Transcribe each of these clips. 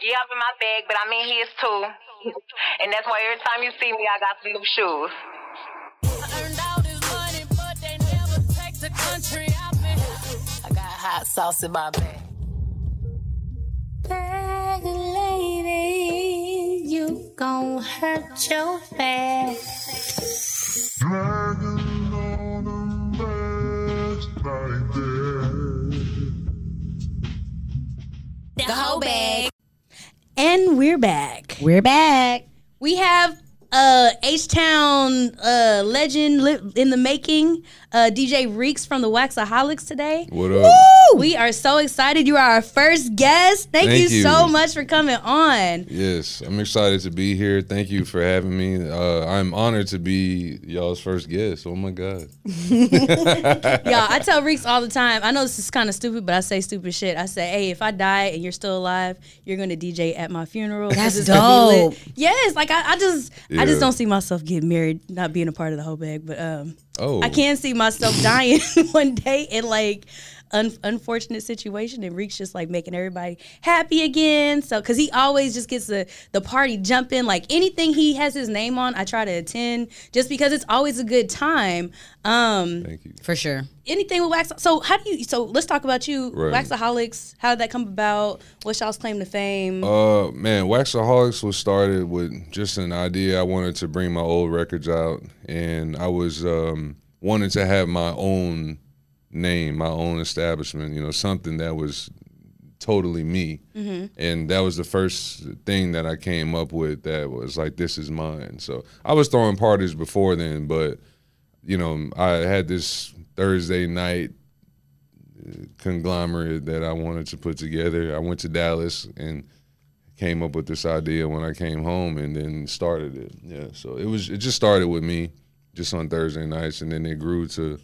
Yeah, I'm in my bag, but I'm in his too. And that's why every time you see me, I got some new shoes. Earned all this money, but they never take the country I've been. I got hot sauce in my bag. Bag lady, you gon' hurt your back. Dragging on them bags like that. The whole bag. And we're back. We're back. We have uh H Town uh legend li- in the making, uh DJ Reeks from the Waxaholics today. What up? We are so excited. You are our first guest. Thank, Thank you, you. so much for coming on. Yes, I'm excited to be here. Thank you for having me. Uh, I'm honored to be y'all's first guest. Oh my god. Y'all, I tell Reeks all the time. I know this is kind of stupid, but I say stupid shit. I say, hey, if I die and you're still alive, you're gonna DJ at my funeral." That's it's gonna be lit. dope. Yes, like I, I just, I just don't see myself getting married, not being a part of the whole bag. But um, Oh. I can see myself dying one day and like un- unfortunate situation, and Reek's just like making everybody happy again. So, cause he always just gets the the party jumping. Like anything he has his name on, I try to attend just because it's always a good time. Um, Thank you. For sure. anything with wax. So how do you? So let's talk about you, Right. Waxaholics. How did that come about? What's y'all's claim to fame? Uh, man, Waxaholics was started with just an idea. I wanted to bring my old records out, and I was um, wanted to have my own name, my own establishment. You know, something that was totally me, mm-hmm. and that was the first thing that I came up with. That was like, this is mine. So I was throwing parties before then, but you know, I had this Thursday night uh, conglomerate that I wanted to put together. I went to Dallas and came up with this idea when I came home and then started it. Yeah, so it was it just started with me just on Thursday nights and then it grew to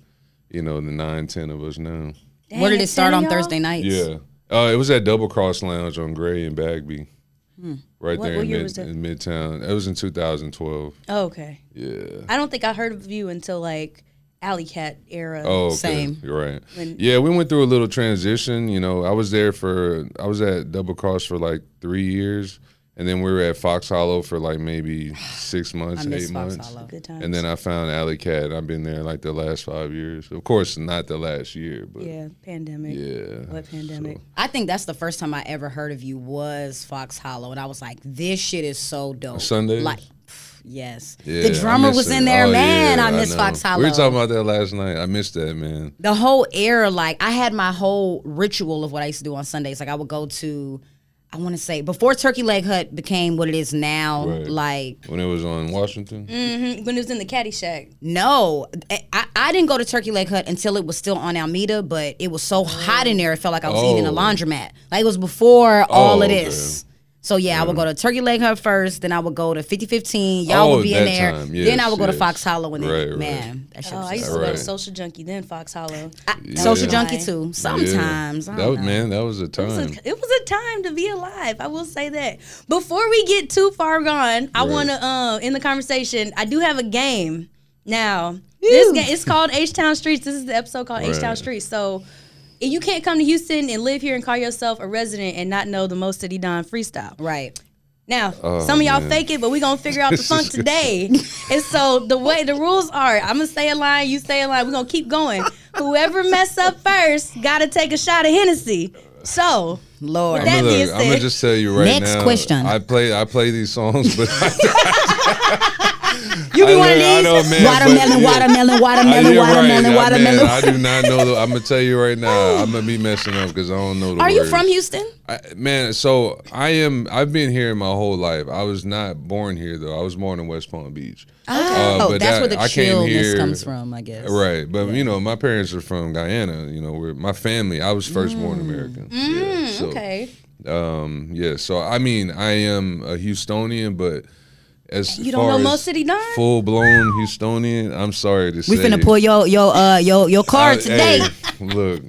you know the nine ten of us now. Dang, Where did it start on? Thursday nights? Yeah, uh, it was at Double Cross Lounge on Gray and Bagby, right What- there what in, mid, in Midtown. It was in 2012. Oh, okay. Yeah. I don't think I heard of you until like Alley Cat era. Oh, okay. Same. You're right. When- yeah, we went through a little transition. You know, I was there for I was at Double Cross for like three years, and then we were at Fox Hollow for like maybe six months, I miss eight Fox months. Hollow. Good times. And then I found Alley Cat. I've been there like the last five years. Of course, not the last year, but yeah. Pandemic. Yeah, pandemic. What pandemic? I think that's the first time I ever heard of you was Fox Hollow, and I was like, "This shit is so dope." Sundays? like, yes. Yeah, the drummer miss was it. in oh, there, Oh, man. yeah, I miss know. Fox Hollow. We were talking about that last night. I missed that, man. the whole era. Like, I had my whole ritual of what I used to do on Sundays. Like, I would go to, I want to say, before Turkey Leg Hut became what it is now. Right. Like, When it was on Washington. Mhm, When it was in the Caddy Shack. No, I, I didn't go to Turkey Leg Hut until it was still on Alameda, but it was so hot in there, it felt like I was eating a Oh. laundromat. Like it was before all of okay. This. So yeah, I would go to Turkey Leg Hut first, then I would go to 5015. Y'all Oh, would be in there. time. then I Yes, would go to. Fox Hollow and then Right, right. man, that shit Oh, was I used to so go to Social Junkie, then Fox Hollow. I- Social Junkie too. Sometimes. Yeah. That was know. man. That was a It was, time. a, it was a time to be alive. I will say that. Before we get too far gone, I Right. want to uh, in the conversation. I do have a game now. This game it's called H Town Streets. This is the episode called H Town Streets. So if you can't come to Houston and live here and call yourself a resident and not know the Mo City Don freestyle. Right. Now, Oh, some of y'all man. fake it, but we gonna figure out the funk today. and so the way the rules are, I'm gonna say a line, you say a line. We're gonna keep going. Whoever mess up first, gotta take a shot of Hennessy. So Lord. That I'm gonna, I'm gonna just tell you right Next now. Next question. I play I play these songs, but You be one of these watermelon, watermelon, watermelon, watermelon, watermelon. I do not know. The, I'm gonna tell you right now. I'm gonna be messing up because I don't know the Are you from Houston? I, man, so I am. I've been here my whole life. I was not born here though. I was born in West Palm Beach. Oh, Uh, but that's that- where the I chillness here- comes from, I guess. Right, but you know, my parents are from Guyana. You know, where my family. I was first born American. yeah, so, okay. Um, yeah. So I mean, I am a Houstonian, but as You don't know as Mo City Don? Full blown Houstonian. I'm sorry to We say. We finna pull your your uh your your card I- today. hey, look,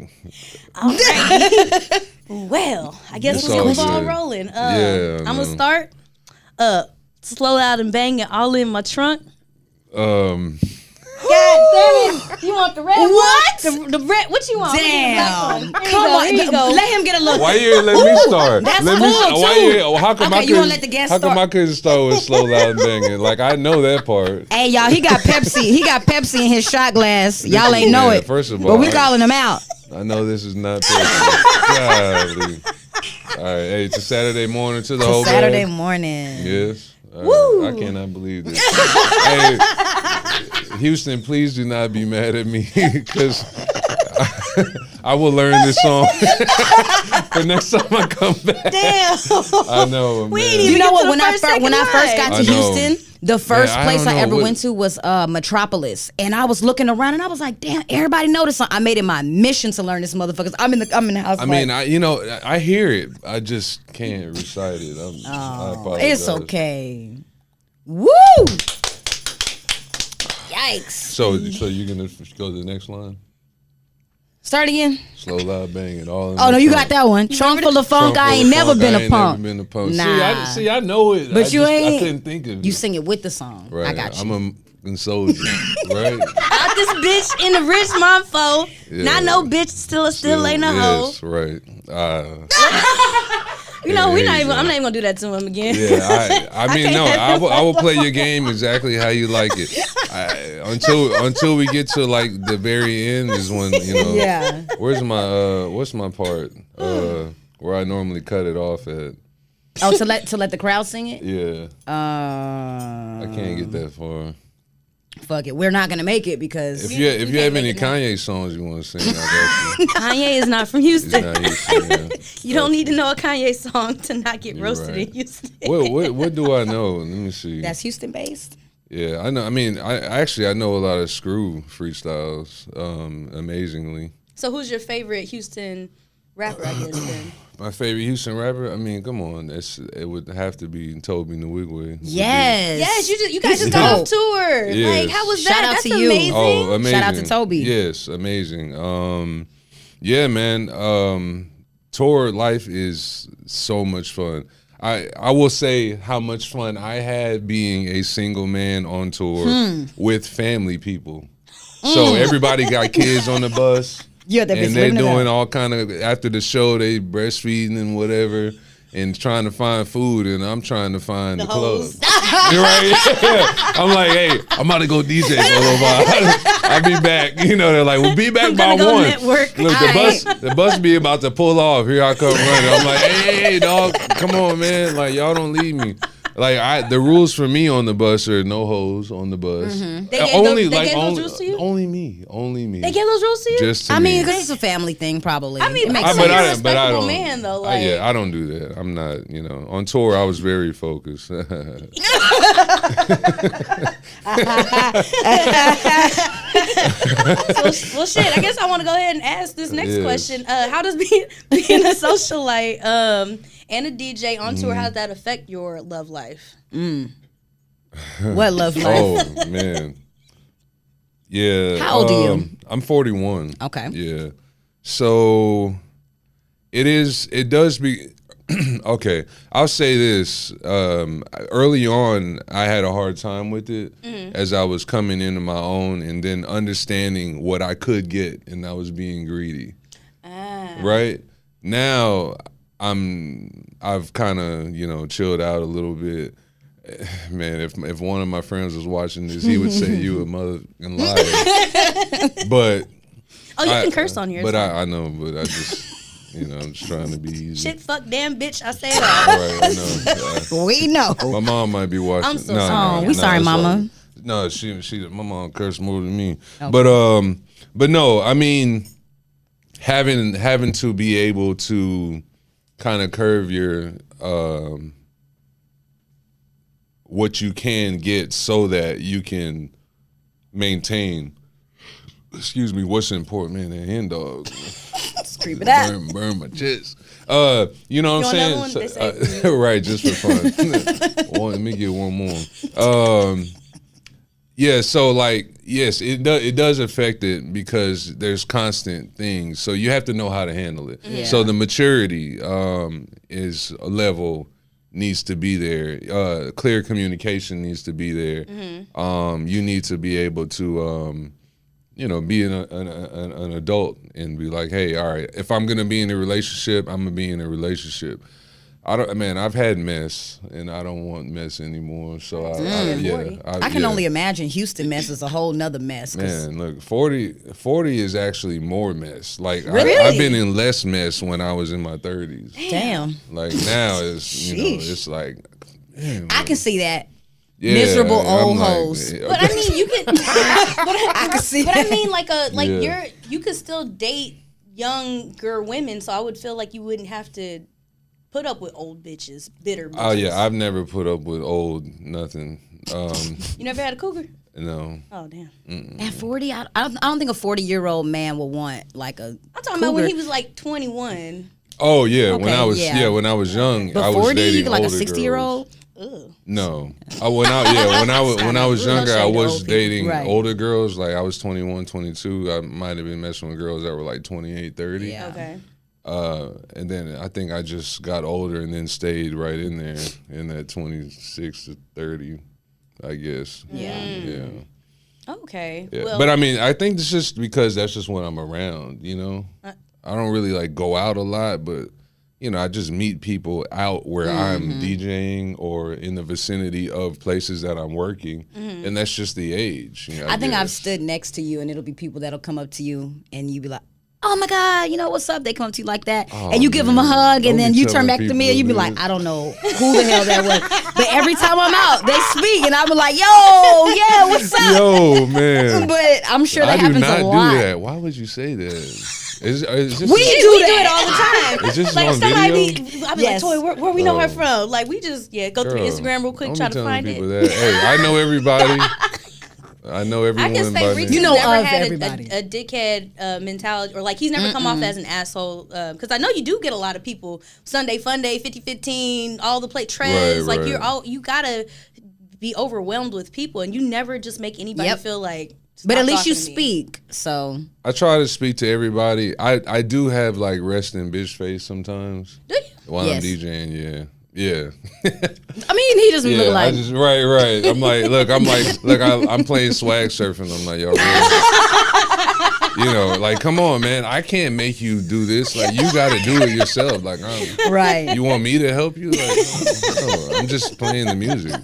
Well, I guess It's we'll all get the ball rolling. Uh, Yeah, I'm gonna start. Uh, slow out and bang it all in my trunk. um, God damn it! You want the red What? one? The, the red. What you want? Damn. Come Come on. Here you go. Let him get a look. Why you ain't let me start? That's let me, cool, why you, how come Okay, I you couldn't, wanna let the guest how come? I couldn't start with slow loud banging? Like I know that part. Hey y'all, he got Pepsi. He got Pepsi in his shot glass. Y'all ain't know Yeah, it. first of all, but we calling him out. I know this is not Pepsi. Golly. All right, hey, it's a Saturday morning to the whole Saturday band. morning. Yes. All right, I cannot believe this. hey, Houston, please do not be mad at me because I, will learn this song the next time I come back. Damn. I know, We man. ain't You even know get what? to the When I first, first when I second first got to I know. Houston, the first I place I, ever what- went to was uh, Metropolis, and I was looking around and I was like, "Damn, everybody noticed." song." I made it my mission to learn this motherfuckers. I'm in the I'm in the house. I mean, I you know I hear it. I just can't recite it. I'm, I it's okay. Woo! Yikes! So so you're gonna go to the next line? Start again. Slow loud banging all. in Oh no, you got that one. Trunk full of funk. Trunk I ain't of never been I a ain't punk. Never been a punk. Nah. See, I, see, I know it. But I you just, ain't- I couldn't think of it. You sing it with the song. right. I got you. I'm a fucking soldier. right. Out this bitch in the rich monfo. Yeah. Not no bitch still a still ain't a hoe. Yes, right. Uh, You know, we're not even. I'm not even gonna do that to him again. yeah, I, I mean, no, I will, I will play your game exactly how you like it. I, until until we get to like the very end is when you know. Yeah. Where's my uh? What's my part? Uh, where I normally cut it off at. Oh, to let to let the crowd sing it. Yeah, Uh, I can't get that far. Fuck it. We're not gonna make it because If you if you have any Kanye songs you want to sing, I got you. Kanye is not from Houston. not Houston, yeah. You don't need to know a Kanye song to not get You're roasted right. in Houston. What what what do I know? Let me see. that's Houston based. Yeah, I know. I mean, I actually I know a lot of screw freestyles. Um, amazingly, So, who's your favorite Houston rapper? I guess then. my favorite Houston rapper. I mean, come on, it's it would have to be Tobe Nwigwe. Yes. Yes, you just you guys just got off tour. Yes. Like, how was Shout that? out That's to you. amazing. Oh, amazing! Shout out to Tobe. Yes, amazing. Um, yeah, man. Um, tour life is so much fun. I I will say how much fun I had being a single man on tour Hmm. with family people. So everybody got kids on the bus. Yeah, that bitch and they're doing all kind of after the show they breastfeeding and whatever and trying to find food and I'm trying to find the, club. hoes. You're right. I'm like, hey, I'm about to go DJ for a little while. I'll be back. You know, they're like, we'll be back I'm by go one. network. Look, the All bus, the bus be about to pull off. Here I come running. I'm like, hey, hey, hey, dog, come on, man. Like, y'all don't leave me. Like, I the rules for me on the bus are no hoes on the bus. Mm-hmm. They Uh, gave those- only they like gave those only, rules to you? only me, only me. They gave those rules to you. just to I mean, because it's a family thing, probably. I mean, it makes I, So but, you're but I respectable don't. man, though, I- yeah, I don't do that. I'm not. You know, on tour, I was very focused. so, well, shit. I guess I want to go ahead and ask this next Yes. question. Uh, how does being being a socialite um, and a DJ on tour Mm-hmm. how does that affect your love life? what love life. oh man, yeah. How old are you? um, I'm 41. Okay. Yeah. So it is. It does be. okay, I'll say this. Um, early on, I had a hard time with it as I was coming into my own, and then understanding what I could get, and I was being greedy. Right now, I'm. I've kind of you know chilled out a little bit. Man, if if one of my friends was watching this, he would say you a mother and liar. but Oh, you I- can curse on here. But. I, I know, but I just, you know, I'm just trying to be easy. Shit, fuck, damn, bitch. I say that. right, I know. We know. My mom might be watching. I'm so no, sorry. No, Oh, we no, sorry, it's mama. right. No, she, she, my mom cursed more than me. But um, but no, I mean, having having to be able to kind of curve your um what you can get so that you can maintain excuse me what's important man that hen dog Creep it out. burn, burn my chest. Uh, you know what You I'm saying? So- uh, right, just for fun. one, let me get one more. Um, yeah, so like, yes, it does. It does affect it because there's constant things. So you have to know how to handle it. So the maturity um, is a level needs to be there. Uh, clear communication needs to be there. Mm-hmm. Um, you need to be able to, um, you know, be an, an, an, an adult and be like, hey, all right, if I'm gonna be in a relationship, I'm gonna be in a relationship. I don't, man. I've had mess, and I don't want mess anymore. So I, I mm, yeah, I can yeah. only imagine Houston mess is a whole nother mess. Man, look, 40, 40 is actually more mess. Like Really? I, I've been in less mess when I was in my thirties. Damn. Like now it's you know it's like man, I can see that. Yeah, miserable I'm old like, hoes. But I mean, you could. but I, I can see But I mean, like a like Yeah. you're you could still date younger women, so I would feel like you wouldn't have to put up with old bitches, bitter. Bitches. Oh yeah, I've never put up with old nothing. Um, you never had a cougar. no, Oh damn! At 40, I, I, don't, I don't think a 40 year old man will want like a. I'm talking about when he was like 21. oh yeah, when I was yeah. yeah. when I was young, But I was 40, dating like a 60 year girls. old? No, I when I yeah when I was when I was younger, I was old dating Right. older girls. Like I was 21, 22. I might have been messing with girls that were like 28, 30. Yeah. Okay. Uh, and then I think I just got older and then stayed right in there in that 26 to 30, I guess. Yeah. Yeah. Okay. Yeah. Well, but I mean, I think it's just because that's just when I'm around, you know? Uh, I don't really like go out a lot, but you know, I just meet people out where Mm-hmm. I'm DJing or in the vicinity of places that I'm working, Mm-hmm. and that's just the age. you know, I think I've stood next to you and it'll be people that'll come up to you and you be like, oh my God, you know what's up? They come to you like that. Oh, and you give them a man. hug Don't and then you turn back to me and you be people like. I don't know who the hell that was. but every time I'm out, they speak and I'm like, yo, yeah, what's up? Yo, man. But I'm sure that I do happens not a do lot. that. Why would you say that? Is, is this We we do do that. it all the time. Is this like on somebody, video? I'll be Yes. like, Toy, where, where we know her Oh. from? Like we just yeah, go through Instagram real quick, try to find it. That. Hey, I know everybody. I know I everyone can say Reeks. You know never of had a- A, a, dickhead uh, mentality, or like he's never come off as an asshole. Because I know you do get a lot of people Sunday Fun Day, 50-15, all the play trends. Right, like you're all you gotta be overwhelmed with people, and you never just make anybody Yep. feel like. But at least you talking to me." speak. So I try to speak to everybody. I, I do have like resting bitch face sometimes Do you? while Yes. I'm DJing. Yeah, yeah, I mean, he doesn't yeah. look like. just right, right. I'm like, look, I'm like, look, I, I'm playing swag surfing. I'm like, yo, really? you know, like, come on, man. I can't make you do this. Like, you got to do it yourself. Like, I'm, right. you want me to help you? Like, no, I'm just playing the music.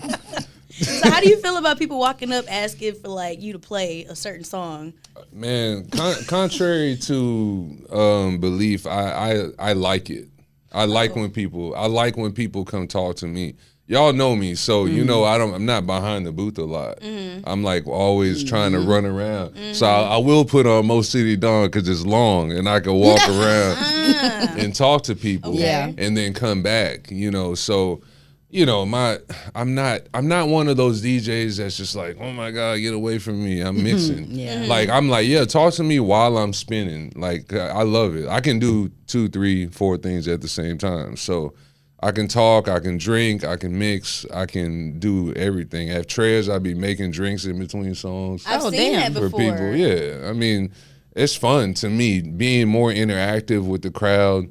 So how do you feel about people walking up asking for like you to play a certain song? Man, con- contrary to um, belief, I, I I like it. I like when people I like when people come talk to me. Y'all know me, so you mm. know I don't. I'm not behind the booth a lot. Mm. I'm like always mm. trying to run around. So I, I will put on Mo City Don because it's long and I can walk around ah. and talk to people. Yeah. and then come back. You know, so you know my I'm not I'm not one of those DJs that's just like oh my god get away from me I'm mm-hmm. mixing. Yeah. Mm-hmm. Like I'm like yeah talk to me while I'm spinning. Like I I love it. I can do two, three, four things at the same time. So. I can talk, I can drink, I can mix, I can do everything. At Trez, I'd be making drinks in between songs I've Oh, seen damn. that for people. Yeah, I mean, it's fun to me being more interactive with the crowd,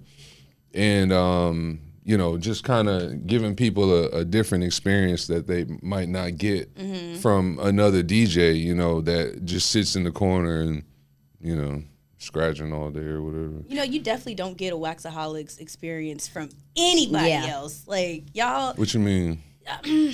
and um, you know, just kind of giving people a, a different experience that they might not get Mm-hmm. from another DJ. You know, that just sits in the corner and you know scratching all day or whatever. You know, you definitely don't get a Waxaholics experience from anybody Yeah. else. Like y'all, What you mean?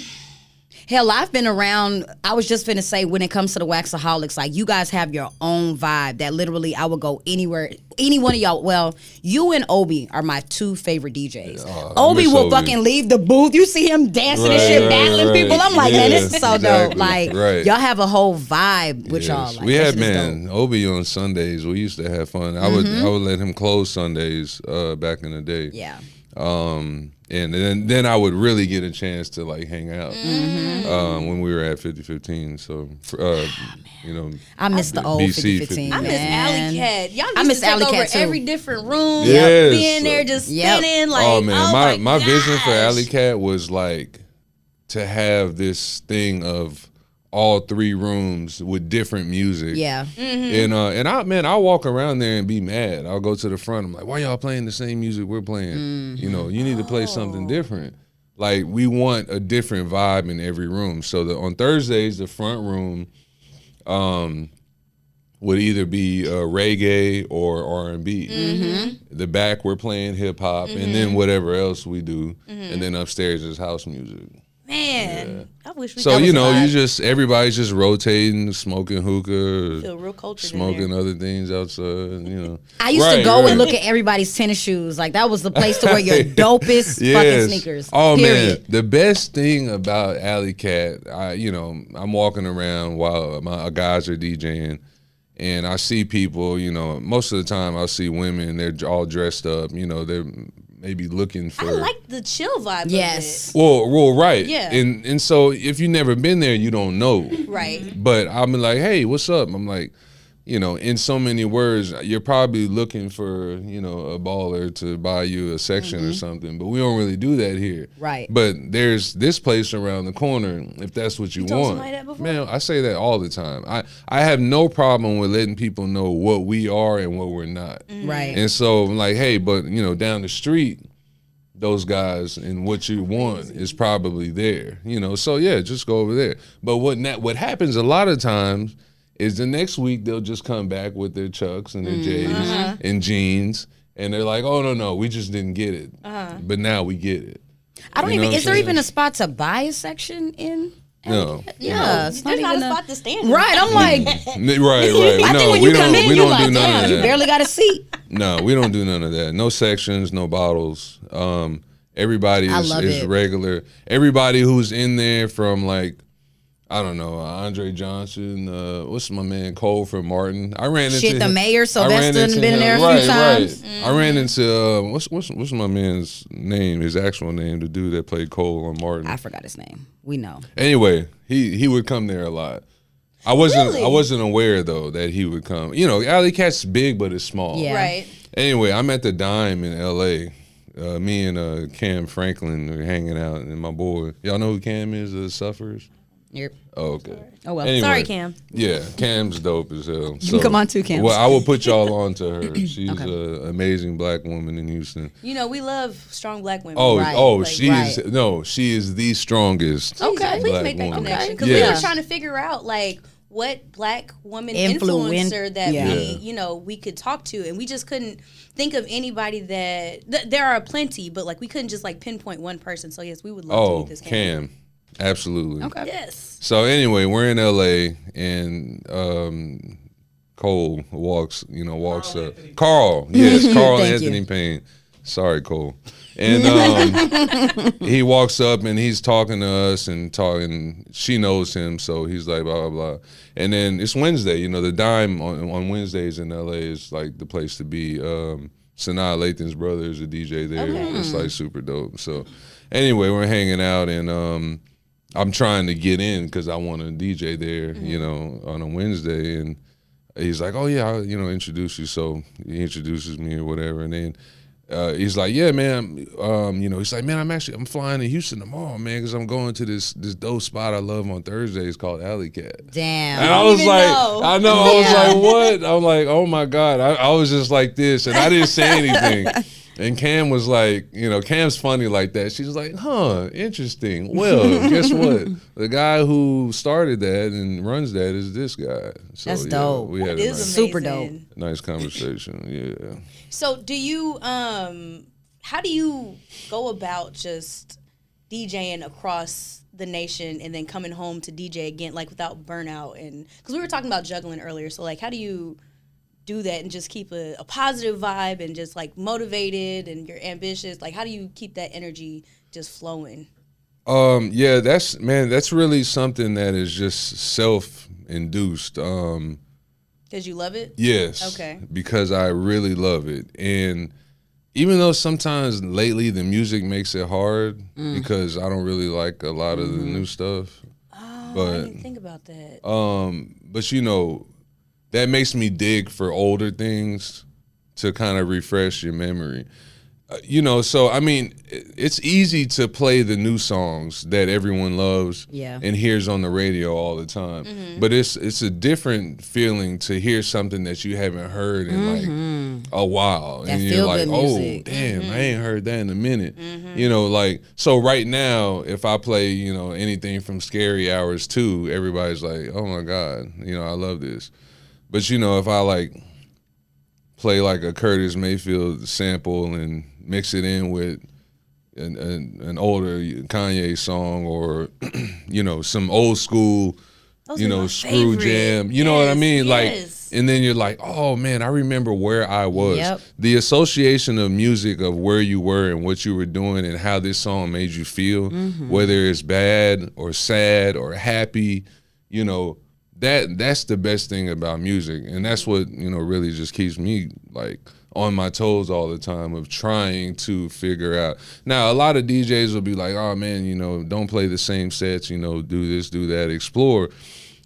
Hell, I've been around. I was just finna say, when it comes to the Waxaholics, like you guys have your own vibe that literally I would go anywhere. Any one of y'all. Well, you and Obi are my two favorite DJs. I Obi will Obi. fucking leave the booth. You see him dancing and shit, right, battling right. people. I'm like, man, this is Yeah, so dope. Like, Right. y'all have a whole vibe with y'all. Like, we had man. Obi on Sundays. We used to have fun. I would I would let him close Sundays uh, back in the day. Yeah. Um, and then then I would really get a chance to like hang out Mm-hmm. um, when we were at 5015. So fr- uh, you know, I miss the old BC 5015. I miss. Alley Cat. Y'all used I miss to take Alley over Cat, too. every different room. Yes. Being there just Yep. spinning like oh man, my my, vision for. Alley Cat was like to have this thing of all three rooms with different music. Yeah. And uh, and I man, I'll walk around there and be mad. I'll go to the front. I'm like, why y'all playing the same music we're playing? You know, you need to play something different. like we want a different vibe in every room. So the, on Thursdays, the front room um, would either be uh, reggae or R and B. Mm-hmm. The back we're playing hip hop, and then whatever else we do, and then upstairs is house music. Man, I wish we. So you know, you just everybody's just rotating, smoking hookah, feel real cultured. in smoking other things outside. You know, I used to Right, go right. and look at everybody's tennis shoes. Like that was the place to wear your dopest fucking sneakers. Oh period. man, the best thing about Alley Cat, I you know, I'm walking around while my uh, guys are DJing, and I see people. You know, most of the time I see women. They're all dressed up. You know, they're maybe looking for. I like the chill vibe. Yes. well, well, right. Yeah. And and so if you never been there, you don't know. Right. But I'm like, hey, what's up? I'm like, you know, in so many words, you're probably looking for, you know, a baller to buy you a section or mm-hmm. something. But we don't really do that here. Right. But there's this place around the corner, if that's what you, told want. somebody that before? Man, I say that all the time. I, I have no problem with letting people know what we are and what we're not. Mm. Right. And so I'm like, hey, but you know, down the street, those guys and what you want is probably there. You know, so yeah, just go over there. But what na- what happens a lot of times is the next week they'll just come back with their chucks and their mm-hmm. J's uh-huh. and jeans, and they're like, oh no no, we just didn't get it, uh-huh. but now we get it. I don't You know even. Is there even a spot to buy a section in? No, Yeah, it's There's not, even a spot to stand. Right. I'm like, N- right right. I no, think when we you come don't in, we don't like, do none damn, of you barely got a seat. No, we don't do none of that. No sections, no bottles. Um, everybody is, is regular. Everybody who's in there from like, I don't know, Andre Johnson. Uh, what's my man Cole from Martin? I ran into Shit, the him- mayor, I ran Sylvester, into been in him. there a few right, times. Right. I ran into uh, what's what's what's my man's name? His actual name, the dude that played Cole on Martin. I forgot his name. We know. Anyway, he he would come there a lot. I wasn't I wasn't aware though that he would come. You know, Alley Cat's big, but it's small. Yeah. Right. Anyway, I'm at the Dime in L.A. Uh, me and uh, Kam Franklin are hanging out, and my boy. Y'all know who Kam is? The Suffers. You're, Oh, okay. oh well. Anyway, Sorry, Kam. Yeah, Kam's dope as hell. You can come on too, Kam. Well, I will put y'all on to her. She's an amazing black woman in Houston. You know we love strong black women. Oh, Right, oh, like, she is right. no, she is the strongest. Okay. Please black make that woman. connection because Yeah. we were trying to figure out like what black woman Influen- influencer that yeah. we you know we could talk to and we just couldn't think of anybody that th- there are plenty but like we couldn't just like pinpoint one person so yes we would love to Oh, meet this Kam. Kam, absolutely. Okay. yes So anyway, we're in LA and um, Cole walks, you know, walks up. Carl, yes, Carl Thank Anthony you. Payne. Sorry, Cole. And um, he walks up and he's talking to us and talking. She knows him, so he's like blah blah blah. And then it's Wednesday. You know, the Dime on, on Wednesdays in LA is like the place to be. Um, Sanaa Lathan's brother is a DJ there. It's like super dope. So anyway, we're hanging out and um, I'm trying to get in because I want to DJ there, you know, on a Wednesday. And he's like, "Oh yeah, I'll, you know, introduce you." So he introduces me or whatever, and then uh, he's like, "Yeah, man, um, you know," he's like, "Man, I'm actually I'm flying to Houston tomorrow, man, because I'm going to this this dope spot I love on Thursdays called Alley Cat." Damn. And I was like, know. I know, I was like, what? I'm like, oh my God. I, I was just like this, and I didn't say anything. And Kam was like, you know, Kam's funny like that. She's like, huh, interesting. Well, guess what? The guy who started that and runs that is this guy. So, That's yeah, dope. We had it a is nice, Super dope. nice conversation. Yeah. so do you um how do you go about just DJing across the nation and then coming home to DJ again like without burnout and because we were talking about juggling earlier so like how do you do that and just keep a, a positive vibe and just like motivated and you're ambitious like how do you keep that energy just flowing Um, yeah, that's man, that's really something that is just self induced. Um, because you love it Yes. Okay. Because I really love it. And even though sometimes lately the music makes it hard because I don't really like a lot of the new stuff. oh I didn't think about that um but you know, that makes me dig for older things to kind of refresh your memory. Uh, you know, so I mean, it's easy to play the new songs that everyone loves Yeah. and hears on the radio all the time. But it's it's a different feeling to hear something that you haven't heard in like a while, That and you're like, oh music. damn, Mm-hmm. I ain't heard that in a minute. You know, like so right now, if I play, you know, anything from Scary Hours too, everybody's like, oh my god, you know, I love this. But you know, if I like play like a Curtis Mayfield sample and mix it in with an, an, an older Kanye song or you know some old school Those you know screw favorite. jam you know what i mean yes. like and then you're like oh man i remember where i was Yep. the association of music of where you were and what you were doing and how this song made you feel Mm-hmm. whether it's bad or sad or happy you know that that's the best thing about music. And that's what you know really just keeps me like on my toes all the time of trying to figure out. Now a lot of djs will be like oh man you know don't play the same sets you know do this do that explore.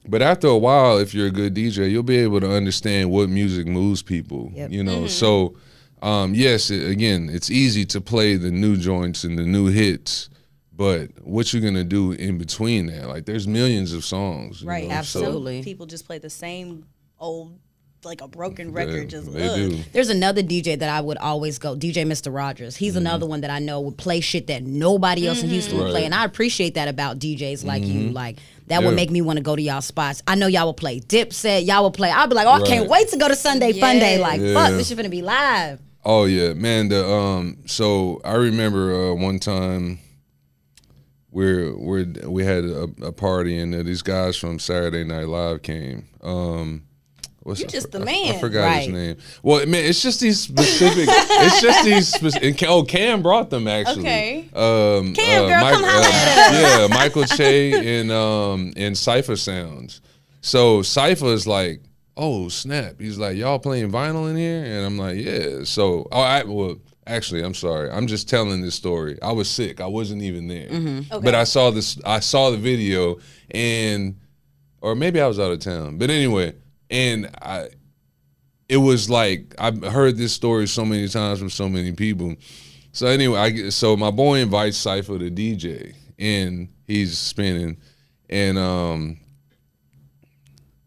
But after a while if you're a good dj you'll be able to understand what music moves people Yep. you know? So um, yes it, again it's easy to play the new joints and the new hits but what you're gonna do in between that like there's millions of songs you Right. know, Absolutely. Some people just play the same old, like a broken record. just they do There's another DJ that I would always go, DJ Mr. Rogers. He's Mm-hmm. another one that I know would play shit that nobody else in Houston would play. And I appreciate that about DJs like you. Like that would make me want to go to y'all spots. I know y'all will play Dipset, y'all will play. I'll be like, oh, I can't wait to go to Sunday Fun Day. Like, Yeah. fuck, this shit gonna be live. Oh yeah, man. The um, so I remember uh, one time we're we're we had a, a party and uh, these guys from Saturday Night Live came. Um, what's You I just for- the I- I, man. forgot his name. Well, man, it's just these specific. it's just these. Oh, Kam brought them actually. Okay. Um, Kam, uh, girl, Mike- come uh, Yeah, Michael Che and um and Cipha Sounds. So Cipha is like, oh snap. He's like, y'all playing vinyl in here, and I'm like, yeah. So oh, I well. Actually, I'm sorry. I'm just telling this story. I was sick. I wasn't even there. But I saw this. I saw the video, and or maybe I was out of town. But anyway, and I, it was like I've heard this story so many times from so many people. So anyway, I so my boy invites Cipha to DJ, and he's spinning, and um,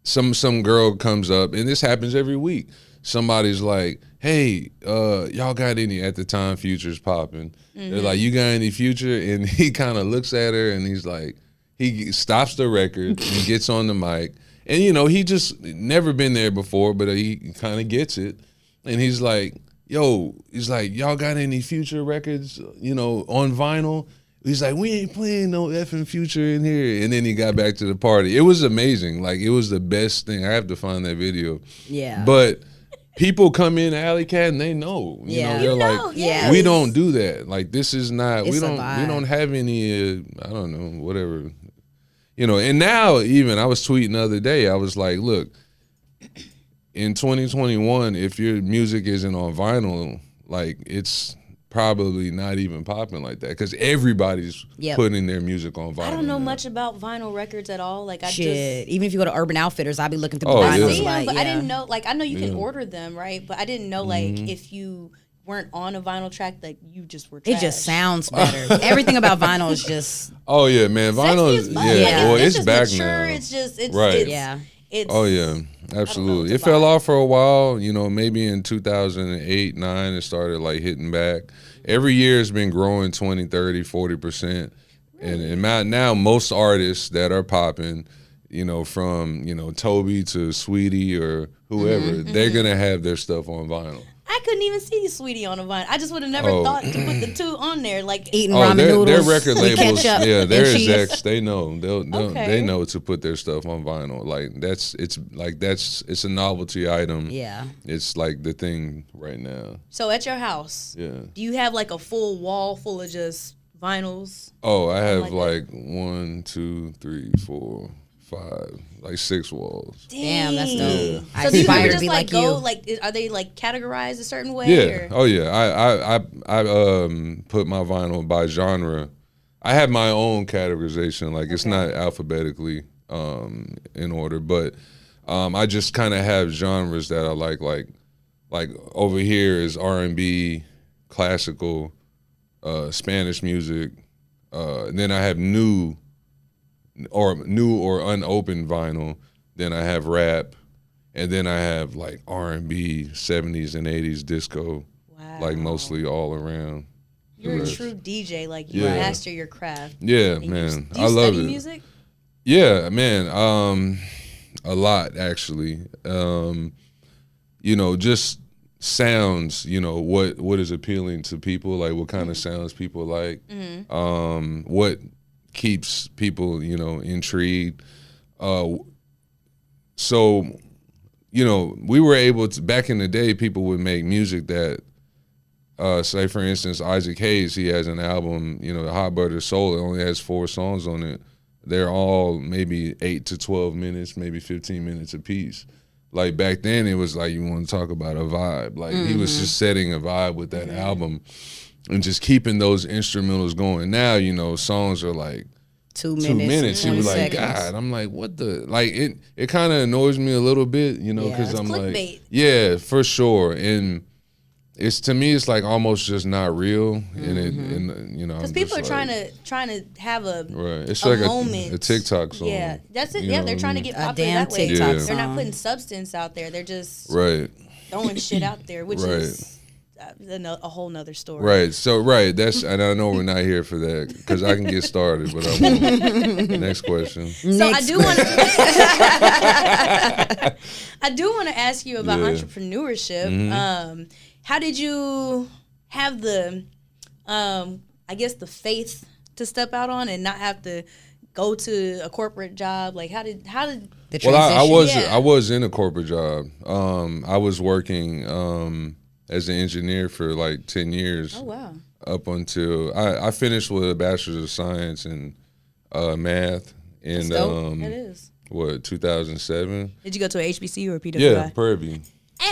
some some girl comes up, and this happens every week. Somebody's like, "Hey, uh, y'all got any?" At the time, Future's popping. They're like, "You got any Future?" And he kind of looks at her, and he's like, he stops the record and gets on the mic, and you know he just never been there before, but he kind of gets it, and he's like, "Yo," he's like, "Y'all got any Future records? You know, on vinyl?" He's like, we ain't playing no effing future in here. And then he got back to the party. It was amazing. Like it was the best thing. I have to find that video. Yeah. But people come in Alley Cat and they know. You Yeah. know, they're know, like, yes. we don't do that. Like this is not. It's we don't. We don't have any. Uh, I don't know. Whatever. You know. And now even I was tweeting the other day. I was like, look, in 2021, if your music isn't on vinyl, like it's probably not even popping like that because everybody's Yep. putting their music on vinyl. I don't know now. much about vinyl records at all. Like I Shit. Even if you go to Urban Outfitters, I'll be looking through Oh, the just yeah. vinyls. see them, Like, but I didn't know. Like I know you can Yeah. order them, right? But I didn't know like Mm-hmm. if you weren't on a vinyl track, like you just were. It just sounds better. Everything about vinyl is just Oh yeah, man. Vinyl is fuck. yeah. Like, Yeah. Well, it's, just back mature. now. It's just it's Right. It's, yeah. It's Oh yeah, absolutely. It fell off for a while. You know, maybe in 2008, 9 it started like hitting back. Every year it's been growing 20, 30, 40%. And, and now, now most artists that are popping, you know, from, you know, Tobe to Saweetie or whoever, Mm-hmm, they're going to have their stuff on vinyl. I couldn't even see Saweetie on a vinyl. I just would have never Oh. thought to put the two on there. Like eating Oh, ramen their, noodles. their record with labels, yeah, their cheese. execs, they know. They'll, they'll Okay. they know to put their stuff on vinyl. Like that's it's like that's it's a novelty item. Yeah. It's like the thing right now. so at your house, Yeah. do you have like a full wall full of just vinyls? Oh, I have like like, one, two, three, four, five, like six walls. Damn, that's Dang. dope. I So do you aspire to just be like, like go you. like i- are they like categorized a certain way? Yeah. Or? Oh yeah. I I I I um put my vinyl by genre. I have my own categorization. Like it's not alphabetically um in order, but um I just kind of have genres that I like. Like like over here is R and B, classical, uh, Spanish music. Uh, and then I have new or new or unopened vinyl. Then I have rap, and then I have like R and B, seventies and eighties disco, Wow. like mostly all around. You're a true DJ. Like you Yeah. master your craft. Yeah, And you- man, do you I love study it. music? Yeah, man. Um, a lot actually. Um, you know, just sounds. You know what what is appealing to people, like what kind of sounds people like. Um, what keeps people, you know, intrigued. Uh, so, you know, we were able to back in the day. People would make music that. Uh, say for instance, Isaac Hayes, he has an album, you know, Hot Butter Soul. It only has four songs on it they're all maybe eight to 12 minutes, maybe 15 minutes apiece. Like back then, it was like you want to talk about a vibe. Like he was just setting a vibe with that album and just keeping those instrumentals going. Now, you know, songs are like Two two minutes. minutes. You 20 be like, seconds. God, I'm like, what the? Like it, it kind of annoys me a little bit, you know, because It's I'm clickbait. like, yeah, for sure. And it's to me, it's like almost just not real. And it, and uh, you know, Because people are just trying to trying to have a Right. It's a like moment. a, a TikTok song. Yeah, that's it. You Yeah, they're what I trying to get A popular damn that way. TikTok Yeah. They're not putting substance out there. They're just Right. throwing shit out there, which Right. is a, a whole nother story. Right. So right. That's and I know we're not here for that because I can get started, but I won't. Next question. So I do want to. I do want to ask you about Yeah. entrepreneurship. Um, how did you have the, um, I guess, the faith to step out on and not have to go to a corporate job? Like, how did how did The Well, I, I was Yeah. I was in a corporate job. Um, I was working um, as an engineer for like ten years. Oh wow. Up until I, I finished with a bachelor's of science in uh, math in dope. um, That is. what 2007. Did you go to a HBCU or PWI? Yeah, Prairie.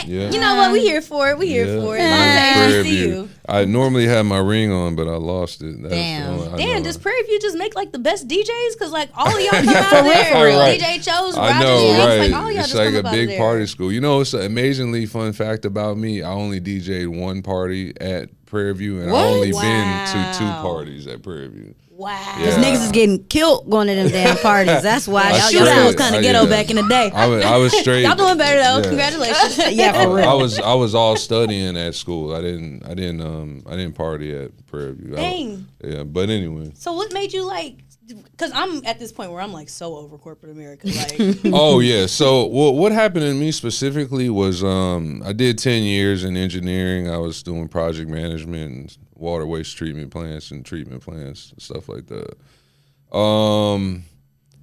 Yeah. Eh, You know what? We here for it. We here Yeah. for it. Yeah. Long as Prairie HBCU. View. I normally have my ring on, but I lost it. That's Damn. only- I Damn, know. does Prairie View just make like the best DJs? Cause like all of y'all come out For there. for real. Right. DJ Chose, I know, James, right? like all y'all it's just like come a big party school. You know, it's an amazingly fun fact about me. I only DJ'd one party at Prairie View, and What? I only been to two parties at Prairie View. Wow. Because Yeah. niggas is getting killed going to them damn parties. That's why I y'all, straight- y'all Y'all was sounds kind of ghetto back in the day. I was, I was straight. Y'all doing better though. Yeah. Congratulations. yeah, I, for real. I was I was all studying at school. I didn't I didn't um I didn't party at Prairie View. I- Dang. yeah, but anyway. So what made you like? Because I'm at this point where I'm like so over corporate America. Like, oh yeah. So what what happened to me specifically was um I did ten years in engineering. I was doing project management, and water waste treatment plants, and treatment plants, stuff like that. Um,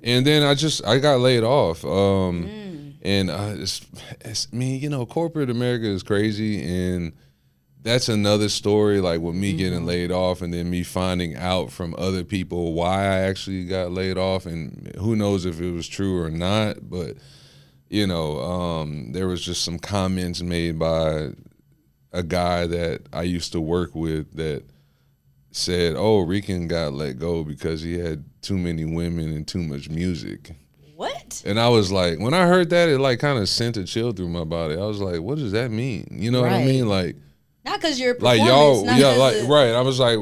and then I just I got laid off. Um, and uh, it's, it's I mean you know corporate America is crazy and. That's another story, like with me getting laid off and then me finding out from other people why I actually got laid off, and who knows if it was true or not. But you know, um, there was just some comments made by a guy that I used to work with that said, "Oh, Rican got let go because he had too many women and too much music." what? And I was like, when I heard that, it like kind of sent a chill through my body. I was like, "What does that mean?" You know what I mean? Like, Not because you're like y'all, yeah, like the- right. I was like,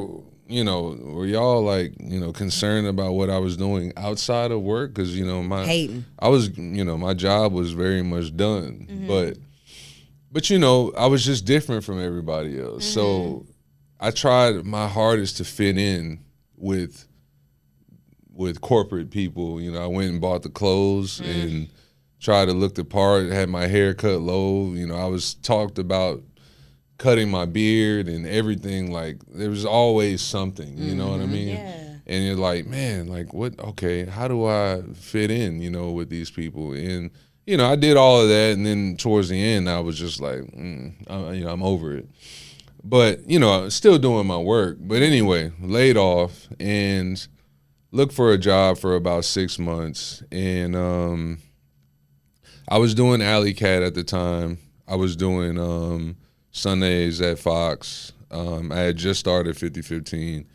you know, were y'all like, you know, concerned about what I was doing outside of work? Because you know, my Hating. I was, you know, my job was very much done, Mm-hmm. but, but you know, I was just different from everybody else. So, Mm-hmm. I tried my hardest to fit in with, with corporate people. You know, I went and bought the clothes Mm. and tried to look the part. Had my hair cut low. You know, I was talked about cutting my beard and everything. Like there was always something. You know what I mean? Mm-hmm. Yeah. and you're like, man, like what? Okay, how do I fit in? You know, with these people, and you know, I did all of that, and then towards the end, I was just like, mm, I, you know, I'm over it. But you know, still doing my work. But anyway, laid off and looked for a job for about six months, and um, I was doing Alley Cat at the time. I was doing um, Sundays at Fox. Um, I had just started 5015.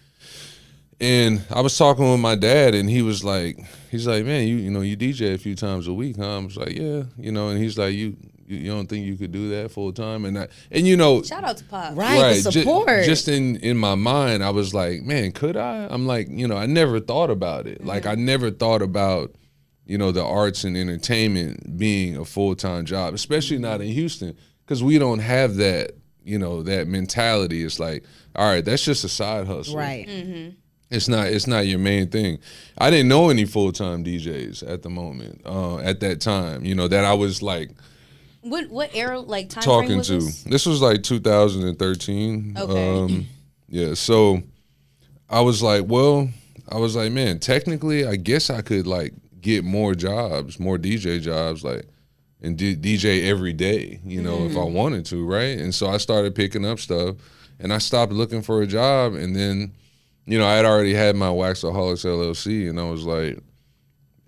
And I was talking with my dad, and he was like, he's like, man, you you know, you DJ a few times a week, huh? I was like, yeah, you know, and he's like, you you, you don't think you could do that full time? And I, and you know, Shout out to Pop. Right, the ju- support. just in in my mind, I was like, man, could I? I'm like, you know, I never thought about it. Like I mm-hmm. never thought about you know, the arts and entertainment being a full time job, especially not mm-hmm. in Houston, because we don't have that, you know, that mentality. It's like, all right, that's just a side hustle. Right. Mm-hmm. It's not. It's not your main thing. I didn't know any full time DJs at the moment. Uh, at that time, you know, that I was like What what era like time frame talking was to. this? This was like 2013. Okay. Um, yeah. So I was like, well, I was like, man, technically, I guess I could like get more jobs, more DJ jobs, like and D- DJ every day, you know, if I Mm-hmm. wanted to, right? And so I started picking up stuff, and I stopped looking for a job, and then, you know, I had already had my Waxaholics LLC, and I was like.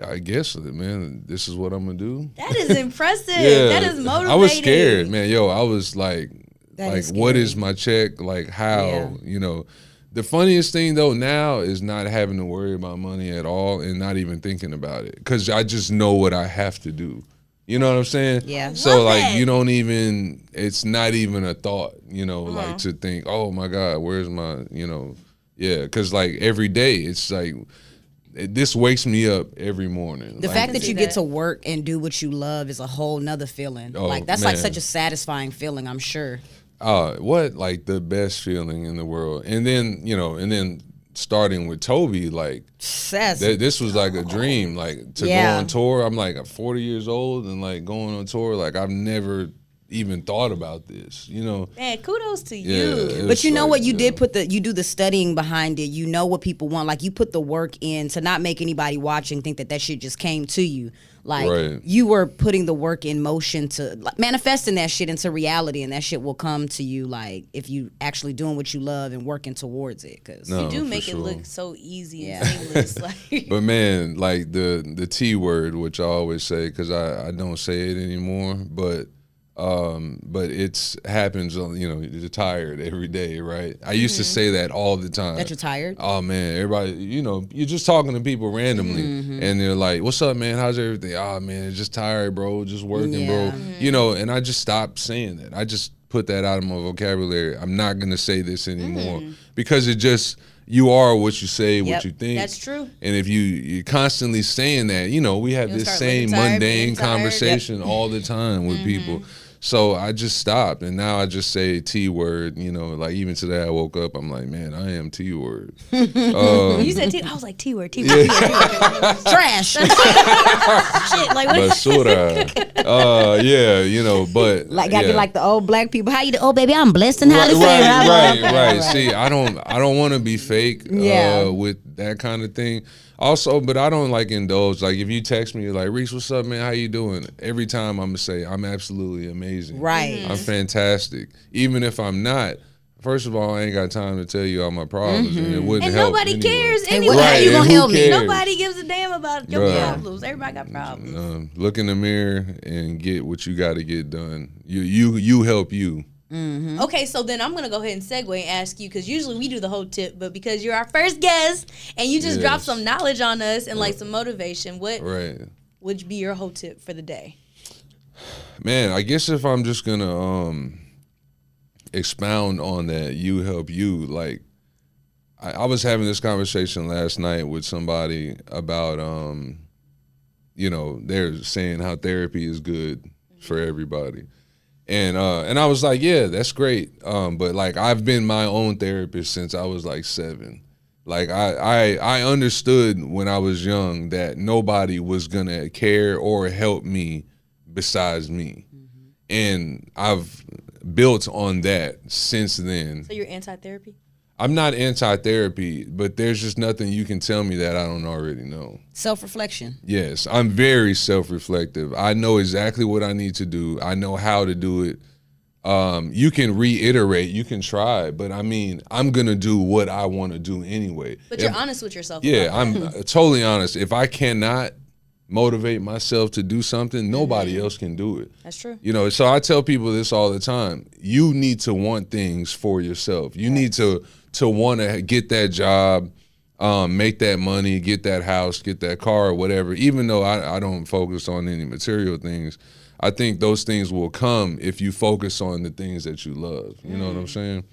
I guess, man, this is what I'm gonna do. That is impressive. that is motivating. I was scared, man. Yo, I was like, That like, is what is my check? Like, how? Yeah. You know, the funniest thing though now is not having to worry about money at all and not even thinking about it because I just know what I have to do. You know what I'm saying? Yeah. So love like, that. you don't even. It's not even a thought. You know, Uh-huh. like to think, oh my God, where's my? You know, yeah, because like every day it's like. It, this wakes me up every morning. The Like, fact that see you get to work and do what you love is a whole nother feeling. Oh, like that's like such a satisfying feeling, I'm sure. uh what like the best feeling in the world and then you know and then starting with Tobe like th- this was like a dream like to Yeah. go on tour i'm like 40 years old and like going on tour like i've never even thought about this you know Man, kudos to yeah you. it but you know like, what you yeah. did put the you do the studying behind it you know what people want like you put the work in to not make anybody watching think that that shit just came to you like Right. you were putting the work in motion to like, manifesting that shit into reality and that shit will come to you like if you actually doing what you love and working towards it because No, you do for make it look so easy Yeah. and seamless. Like but man like the the t word which i always say because I, I don't say it anymore but um but it's happens uh, you know you're tired every day right i used to mm-hmm. say that all the time that you're tired Oh man, everybody, you know, you're just talking to people randomly, Mm-hmm. and they're like, "What's up, man? How's everything?" Oh man, just tired, bro. Just working, Yeah. bro. You know, and I just stopped saying that. I just put that out of my vocabulary. I'm not gonna say this anymore mm. because it just you are what you say, Yep, what you think. that's true. And if you you're constantly saying that, you know, we have You'll this same tired, mundane tired. Yep. conversation all the time with people. Mm-hmm. So I just stopped, and now I just say T word. You know, like even today I woke up, I'm like, man, I am T word. when you said T, I was like T word, T word, T word. trash Shit, like what? Basura. uh, yeah, you know, but like gotta yeah. be like the old black people how you do oh baby i'm blessed and how right, to say it. Right, right, right. See, I don't, I don't want to be fake. Yeah. Uh, with that kind of thing. Also, but I don't like indulge. Like if you text me, like Reeks, what's up, man? How you doing? Every time I'm gonna say I'm absolutely amazing. Right. I'm mm-hmm. fantastic. Even if I'm not. First of all, I ain't got time to tell you all my problems, and it mm-hmm. wouldn't And help. nobody anyway. cares anyway. what- how you gonna who help me? cares? Nobody gives a damn about your Right. problems. Everybody got problems. Um, um, look in the mirror and get what you got to get done. You, you, you help you. Mm-hmm. Okay, so then I'm gonna go ahead and segue and ask you because usually we do the whole tip, but because you're our first guest and you just dropped some knowledge on us and like some motivation, what Right. would be your whole tip for the day? Man, I guess if I'm just gonna um expound on that, you help you. Like, I, I was having this conversation last night with somebody about um, you know, they're saying how therapy is good for everybody. And uh and I was like, yeah, that's great. Um, but like I've been my own therapist since I was like seven. Like I, I I understood when I was young that nobody was gonna care or help me besides me. And I've built on that since then. So you're anti-therapy? I'm not anti-therapy, but there's just nothing you can tell me that I don't already know. self-reflection Yes, I'm very self-reflective. I know exactly what I need to do. I know how to do it. Um, you can reiterate, you can try, but I mean, I'm gonna do what I want to do anyway. But If- you're honest with yourself. yeah, I'm uh, totally honest. If I cannot motivate myself to do something, nobody else can do it. That's true. You know, so I tell people this all the time. You need to want things for yourself. You need to to want to get that job, um, make that money, get that house, get that car, or whatever. Even though I, I don't focus on any material things, I think those things will come if you focus on the things that you love. You know what I'm saying?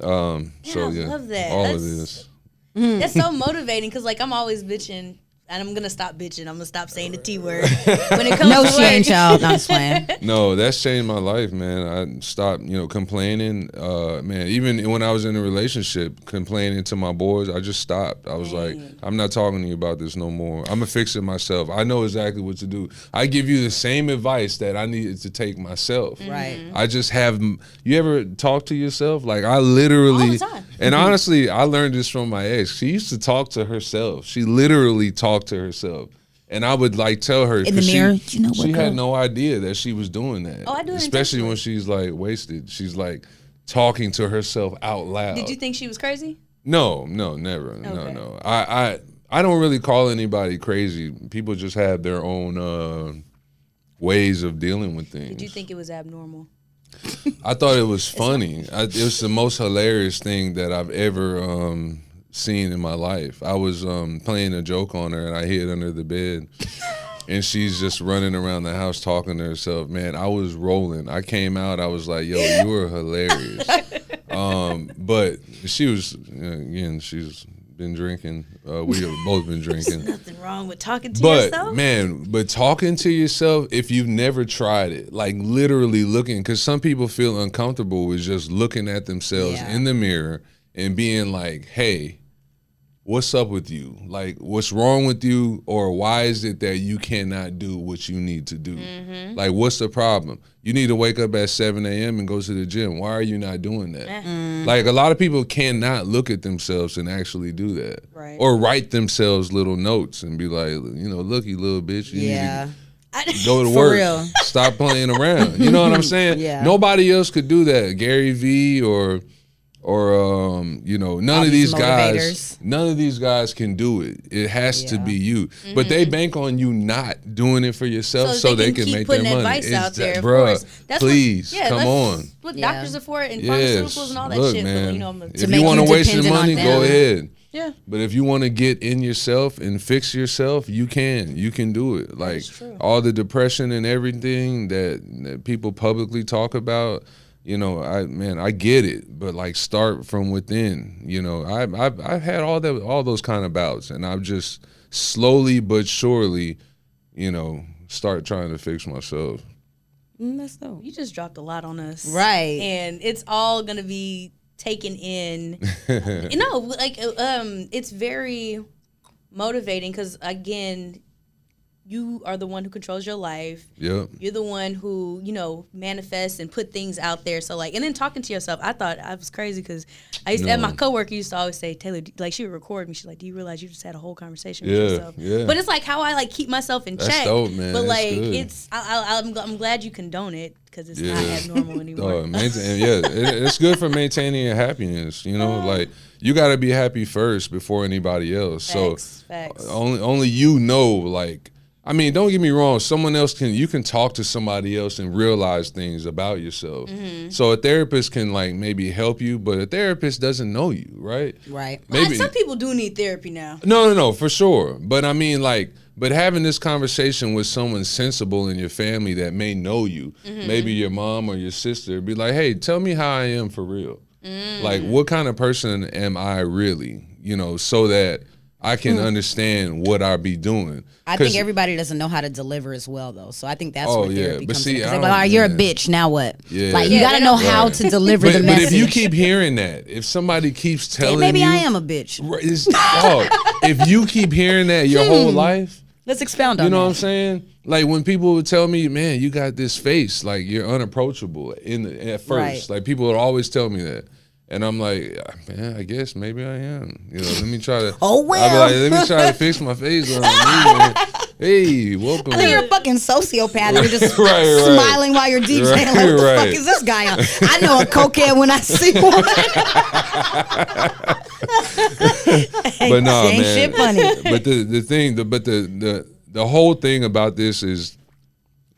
Um, so I yeah, love that. all of this. That's so motivating because like I'm always bitching. I and I'm gonna stop bitching. I'm gonna stop saying the T word when it comes No, to she ain't, work. y'all. No, I'm just playing. No, that's changed my life, man. I stopped, you know, complaining. Uh, man, even when I was in a relationship, complaining to my boys, I just stopped. I was like, I'm not talking to you about this no more. I'm gonna fix it myself. I know exactly what to do. I give you the same advice that I needed to take myself. Right. I just have. You ever talk to yourself? Like I literally, All the time. and honestly, I learned this from my ex. She used to talk to herself. She literally talked to herself. And I would like tell her In the 'cause she- mirror, you know what, She girl? had no idea that she was doing that. Oh, I do Especially when she's like wasted. She's like talking to herself out loud. Did you think she was crazy? No, no, never. No, no. I, I I don't really call anybody crazy. People just have their own uh, ways of dealing with things. Did you think it was abnormal? I thought it was funny. I, it was the most hilarious thing that I've ever um, seen in my life. I was um, playing a joke on her and I hid under the bed. And she's just running around the house talking to herself. Man, I was rolling. I came out. I was like, "Yo, you were hilarious." um, but she was uh, again. She's been drinking. Uh, we have both been drinking. Nothing wrong with talking to But yourself. man, but talking to yourself, if you've never tried it, like literally looking, because some people feel uncomfortable with just looking at themselves Yeah. in the mirror and being like, "Hey, what's up with you? Like, what's wrong with you, or why is it that you cannot do what you need to do? Mm-hmm. Like, what's the problem? You need to wake up at 7 a.m. and go to the gym. Why are you not doing that? Eh. Like, a lot of people cannot look at themselves and actually do that, Right. or write themselves little notes and be like, you know, look, you little bitch, you Yeah. need to go to work. real. Stop playing around. You know what I'm saying? Yeah. Nobody else could do that. Gary Vee or or um, you know, none All of these these guys none of these guys can do it. It has to be you. But they bank on you not doing it for yourself so, Mm-hmm. So they, they can, can make their money. advice out It's there, that- of bruh, course. That's what- please, yeah, come on. What Yeah. doctors are for and Yes. pharmaceuticals and all that Look, shit. man. But, you know, I'm if you want to waste your money, go ahead. yeah. But if you want to get in yourself and fix yourself, you can. You can do it. Like all the depression and everything that, that people publicly talk about, you know, I man, I get it. But like start from within. You know, I I've I've had all that all those kind of bouts and I've just slowly but surely, you know, start trying to fix myself. Mm, that's dope. You just dropped a lot on us. Right. And it's all going to be taken in. you know, like, um, it's very motivating because, again, you are the one who controls your life. Yep. You're the one who, you know, manifests and put things out there. So like, and then talking to yourself, I thought I was crazy because I used to, and my coworker used to always say, Taylor, like she would record me. She's like, do you realize you just had a whole conversation Yeah, with yourself? yeah. But it's like how I like keep myself in That's check. dope, man. But That's like, good. it's, I, I, I'm, I'm glad you condone it because it's not Yeah. abnormal anymore. Uh, maintain, yeah, it, it's good for maintaining your happiness. You know, Uh. like you got to be happy first before anybody else. Facts, so facts. only only you know. Like, I mean, don't get me wrong. Someone else can you can talk to somebody else and realize things about yourself. Mm-hmm. So a therapist can like maybe help you, but a therapist doesn't know you, right? Right. Maybe Some people do need therapy now. no, no, no, for sure. But I mean, like, but having this conversation with someone sensible in your family that may know you, Mm-hmm. maybe your mom or your sister, be like, hey, tell me how I am for real. Mm. Like, what kind of person am I really? You know, so that I can hmm. understand what I be doing. I think everybody doesn't know how to deliver as well, though. So I think that's Oh, where yeah. But comes see, in. 'Cause like, don't- "All right, you're a bitch. Now what? Yeah. Like you Yeah, got to know don't- how to deliver But, the but message. if you keep hearing that, if somebody keeps Hey, telling maybe you, I am a bitch. Right, it's- dog, if you keep hearing that your whole hmm. life, Let's expound on that. You know that. what I'm saying? Like when people would tell me, "Man, you got this face, like you're unapproachable." In the, at first, Right. like people would always tell me that, and I'm like, "Man, I guess maybe I am." You know, let me try to. Oh, I'd be like, let me try to fix my face. On hey, welcome. I think you're a fucking sociopath. You're just Right, right. smiling while you're DJing. Right, like, what the fuck is this guy on? I know a cokehead when I see one. but no, man. shit funny. But the the thing, the but the the the whole thing about this is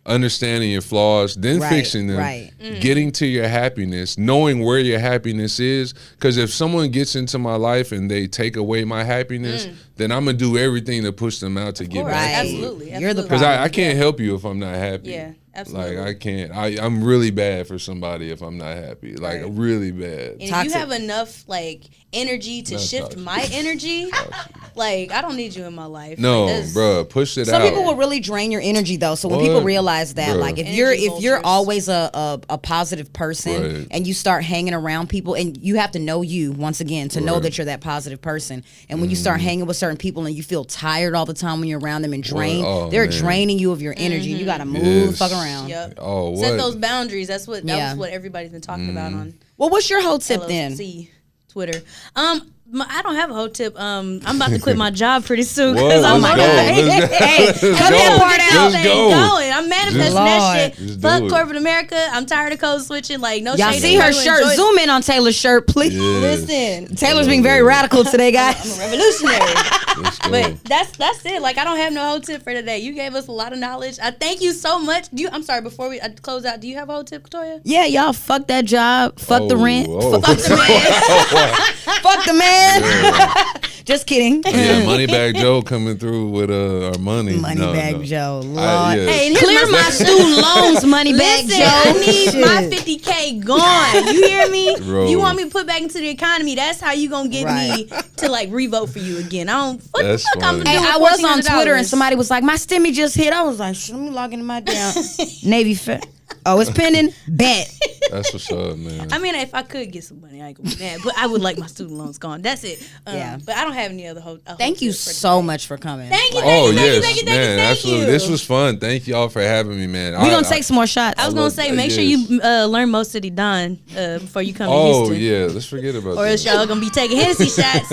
understanding your flaws, then Right, fixing them, right. Mm. getting to your happiness, knowing where your happiness is. Because if someone gets into my life and they take away my happiness, mm. then I'm gonna do everything to push them out to get course, back. Right. Absolutely, You're the absolutely. Because I, I can't help you if I'm not happy. Yeah, absolutely. Like I can't. I I'm really bad for somebody if I'm not happy. Like really bad. And if you have enough like energy to Not shift toxic. my energy, Like I don't need you in my life. No, like, that's- bruh, push it Some out. Some people will really drain your energy though. So when What? people realize that, Bruh. like if Energy you're if you're always a, a a positive person Right. and you start hanging around people and you have to know you once again to know that you're that positive person. And when you start mm-hmm. hanging with certain people and you feel tired all the time when you're around them and drained, Oh, they're man. draining you of your energy. You got to mm-hmm. move, Yes. fuck around. Yep. Oh, what? Set those boundaries. That's what that Yeah. was what everybody's been talking about Mm. on Well, what's your whole tip then? LOC Twitter. Um, my, I don't have a whole tip. Um, I'm about to quit my job pretty soon What? because I'm Let's like, go. hey, Let's- hey, let's cut go. that part out. Let's Let's go. going. I'm manifesting that Lord. shit. Just do Fuck it. corporate America. I'm tired of code switching. Like no Y'all shade see to her anyone shirt? enjoys- Zoom in on Taylor's shirt, please. Yes. Listen, Taylor's being very radical today, guys. I'm a revolutionary. Let's go. But that's that's it. Like I don't have no whole tip for today. You gave us a lot of knowledge. I thank you so much. Do you, I'm sorry. Before we uh, close out, do you have a whole tip, Toya? Yeah, y'all fuck that job, fuck the Oh, rent, oh. fuck the man, fuck the man. Just kidding. yeah, Moneybag Joe coming through with uh, our money. Money No, bag no. Joe, Lord. I- yeah. Hey, Clear my student loans, money bag Joe. I need my 50k gone. You hear me? Bro. You want me to put back into the economy? That's how you gonna get me to like revote for you again. I don't. What That's the fuck I'm funny. gonna do? with I was on Twitter and somebody was like, "My stimmy just hit." I was like, "Let me log into my damn Navy Fed." Oh, it's pending. Bet. That's what's up, man. I mean, if I could get some money, I ain't gonna be mad. But I would like my student loans gone. That's it. Um, Yeah. But I don't have any other whole. Thank you so today. much for coming. Thank you. Thank oh you. Thank yes, you. Thank you. Thank you. man. Thank absolutely. you. This was fun. Thank y'all for having me, man. we gonna take some more shots. I was gonna love say, that. make sure you uh, learn Mo City Don uh, before you come Oh to Houston. yeah, let's forget about that. Or that. else y'all gonna be taking Hennessy shots.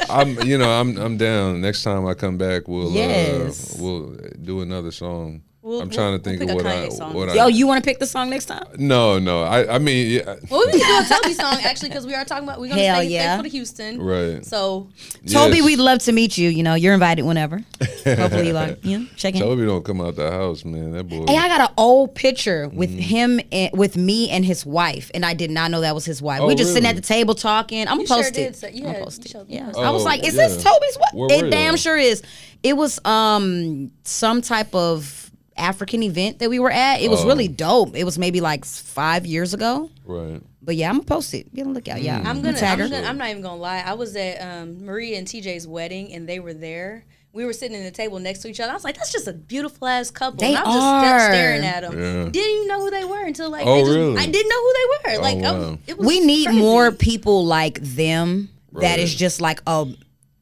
I'm, you know, I'm, I'm down. Next time I come back, we'll, Yes. uh, we'll do another song. We'll- I'm trying we'll- to think we'll of what a I, Kanye song. what Yo, I. you want to pick the song next time? No, no. I, I mean, yeah, well, we can do a Tobe song actually because we are talking about we're gonna Hell stay yeah. faithful to Houston. right. So Tobe, Yes. we'd love to meet you. You know, you're invited whenever. Hopefully, you like you know, check in. Tobe don't come out the house, man. That boy. Hey, I got an old picture with Mm-hmm. him and with me and his wife, and I did not know that was his wife. Oh, we just sitting at the table talking. I'm gonna sure post did it. say- I'm yeah, post it. Yeah. you I was Oh, like, is yeah. this Tobe's wife? Where It damn sure is. It was um some type of African event that we were at. It was Oh. really dope. It was maybe like five years ago. right. But yeah, I'm gonna post it. Be on the lookout. Yeah, I'm gonna, I'm, gonna I'm not even gonna lie. I was at um, Maria and TJ's wedding and they were there. We were sitting at the table next to each other. I was like, "That's just a beautiful ass couple." They and I was just are. sta- staring at them. Yeah. Didn't even know who they were until like. Oh, just, really? I didn't know who they were. Like, I was- it was we need crazy. more people like them that Right. is just like a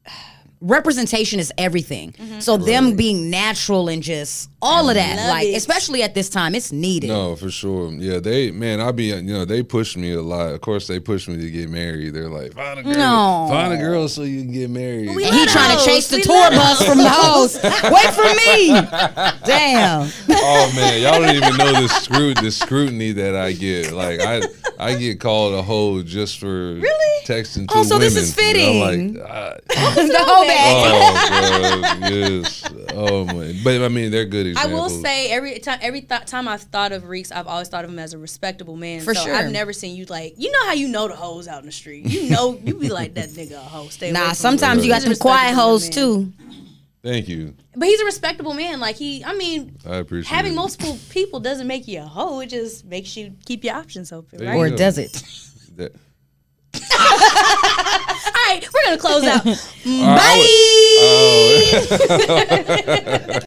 representation is everything Mm-hmm. so them being natural and just all of that Love like it. especially at this time it's needed No, for sure. Yeah, they man, I be you know they pushed me a lot. Of course, they pushed me to get married. They're like, find a girl, No. find a girl so you can get married. We and he love trying to chase the We tour love bus from the host wait for me damn oh man, y'all don't even know the scrut the scrutiny that I get. Like I I get called a hoe just for Really? texting oh, two Oh, so women. this is And I'm fitting. like, the whole bag oh, bro, yes. Oh man, but I mean they're good I will say every time every th- time I've thought of Reeks, I've always thought of him as a respectable man. For so sure. I've never seen you like you know how you know the hoes out in the street. You know you be like that nigga a hoe. Stay nah sometimes you got some quiet respectable hoes man. too Thank you. But he's a respectable man. Like he, I mean, I appreciate having it. multiple people doesn't make you a hoe. It just makes you keep your options open, There right? or go. does it That- All right, we're gonna close out. Bye. would- oh.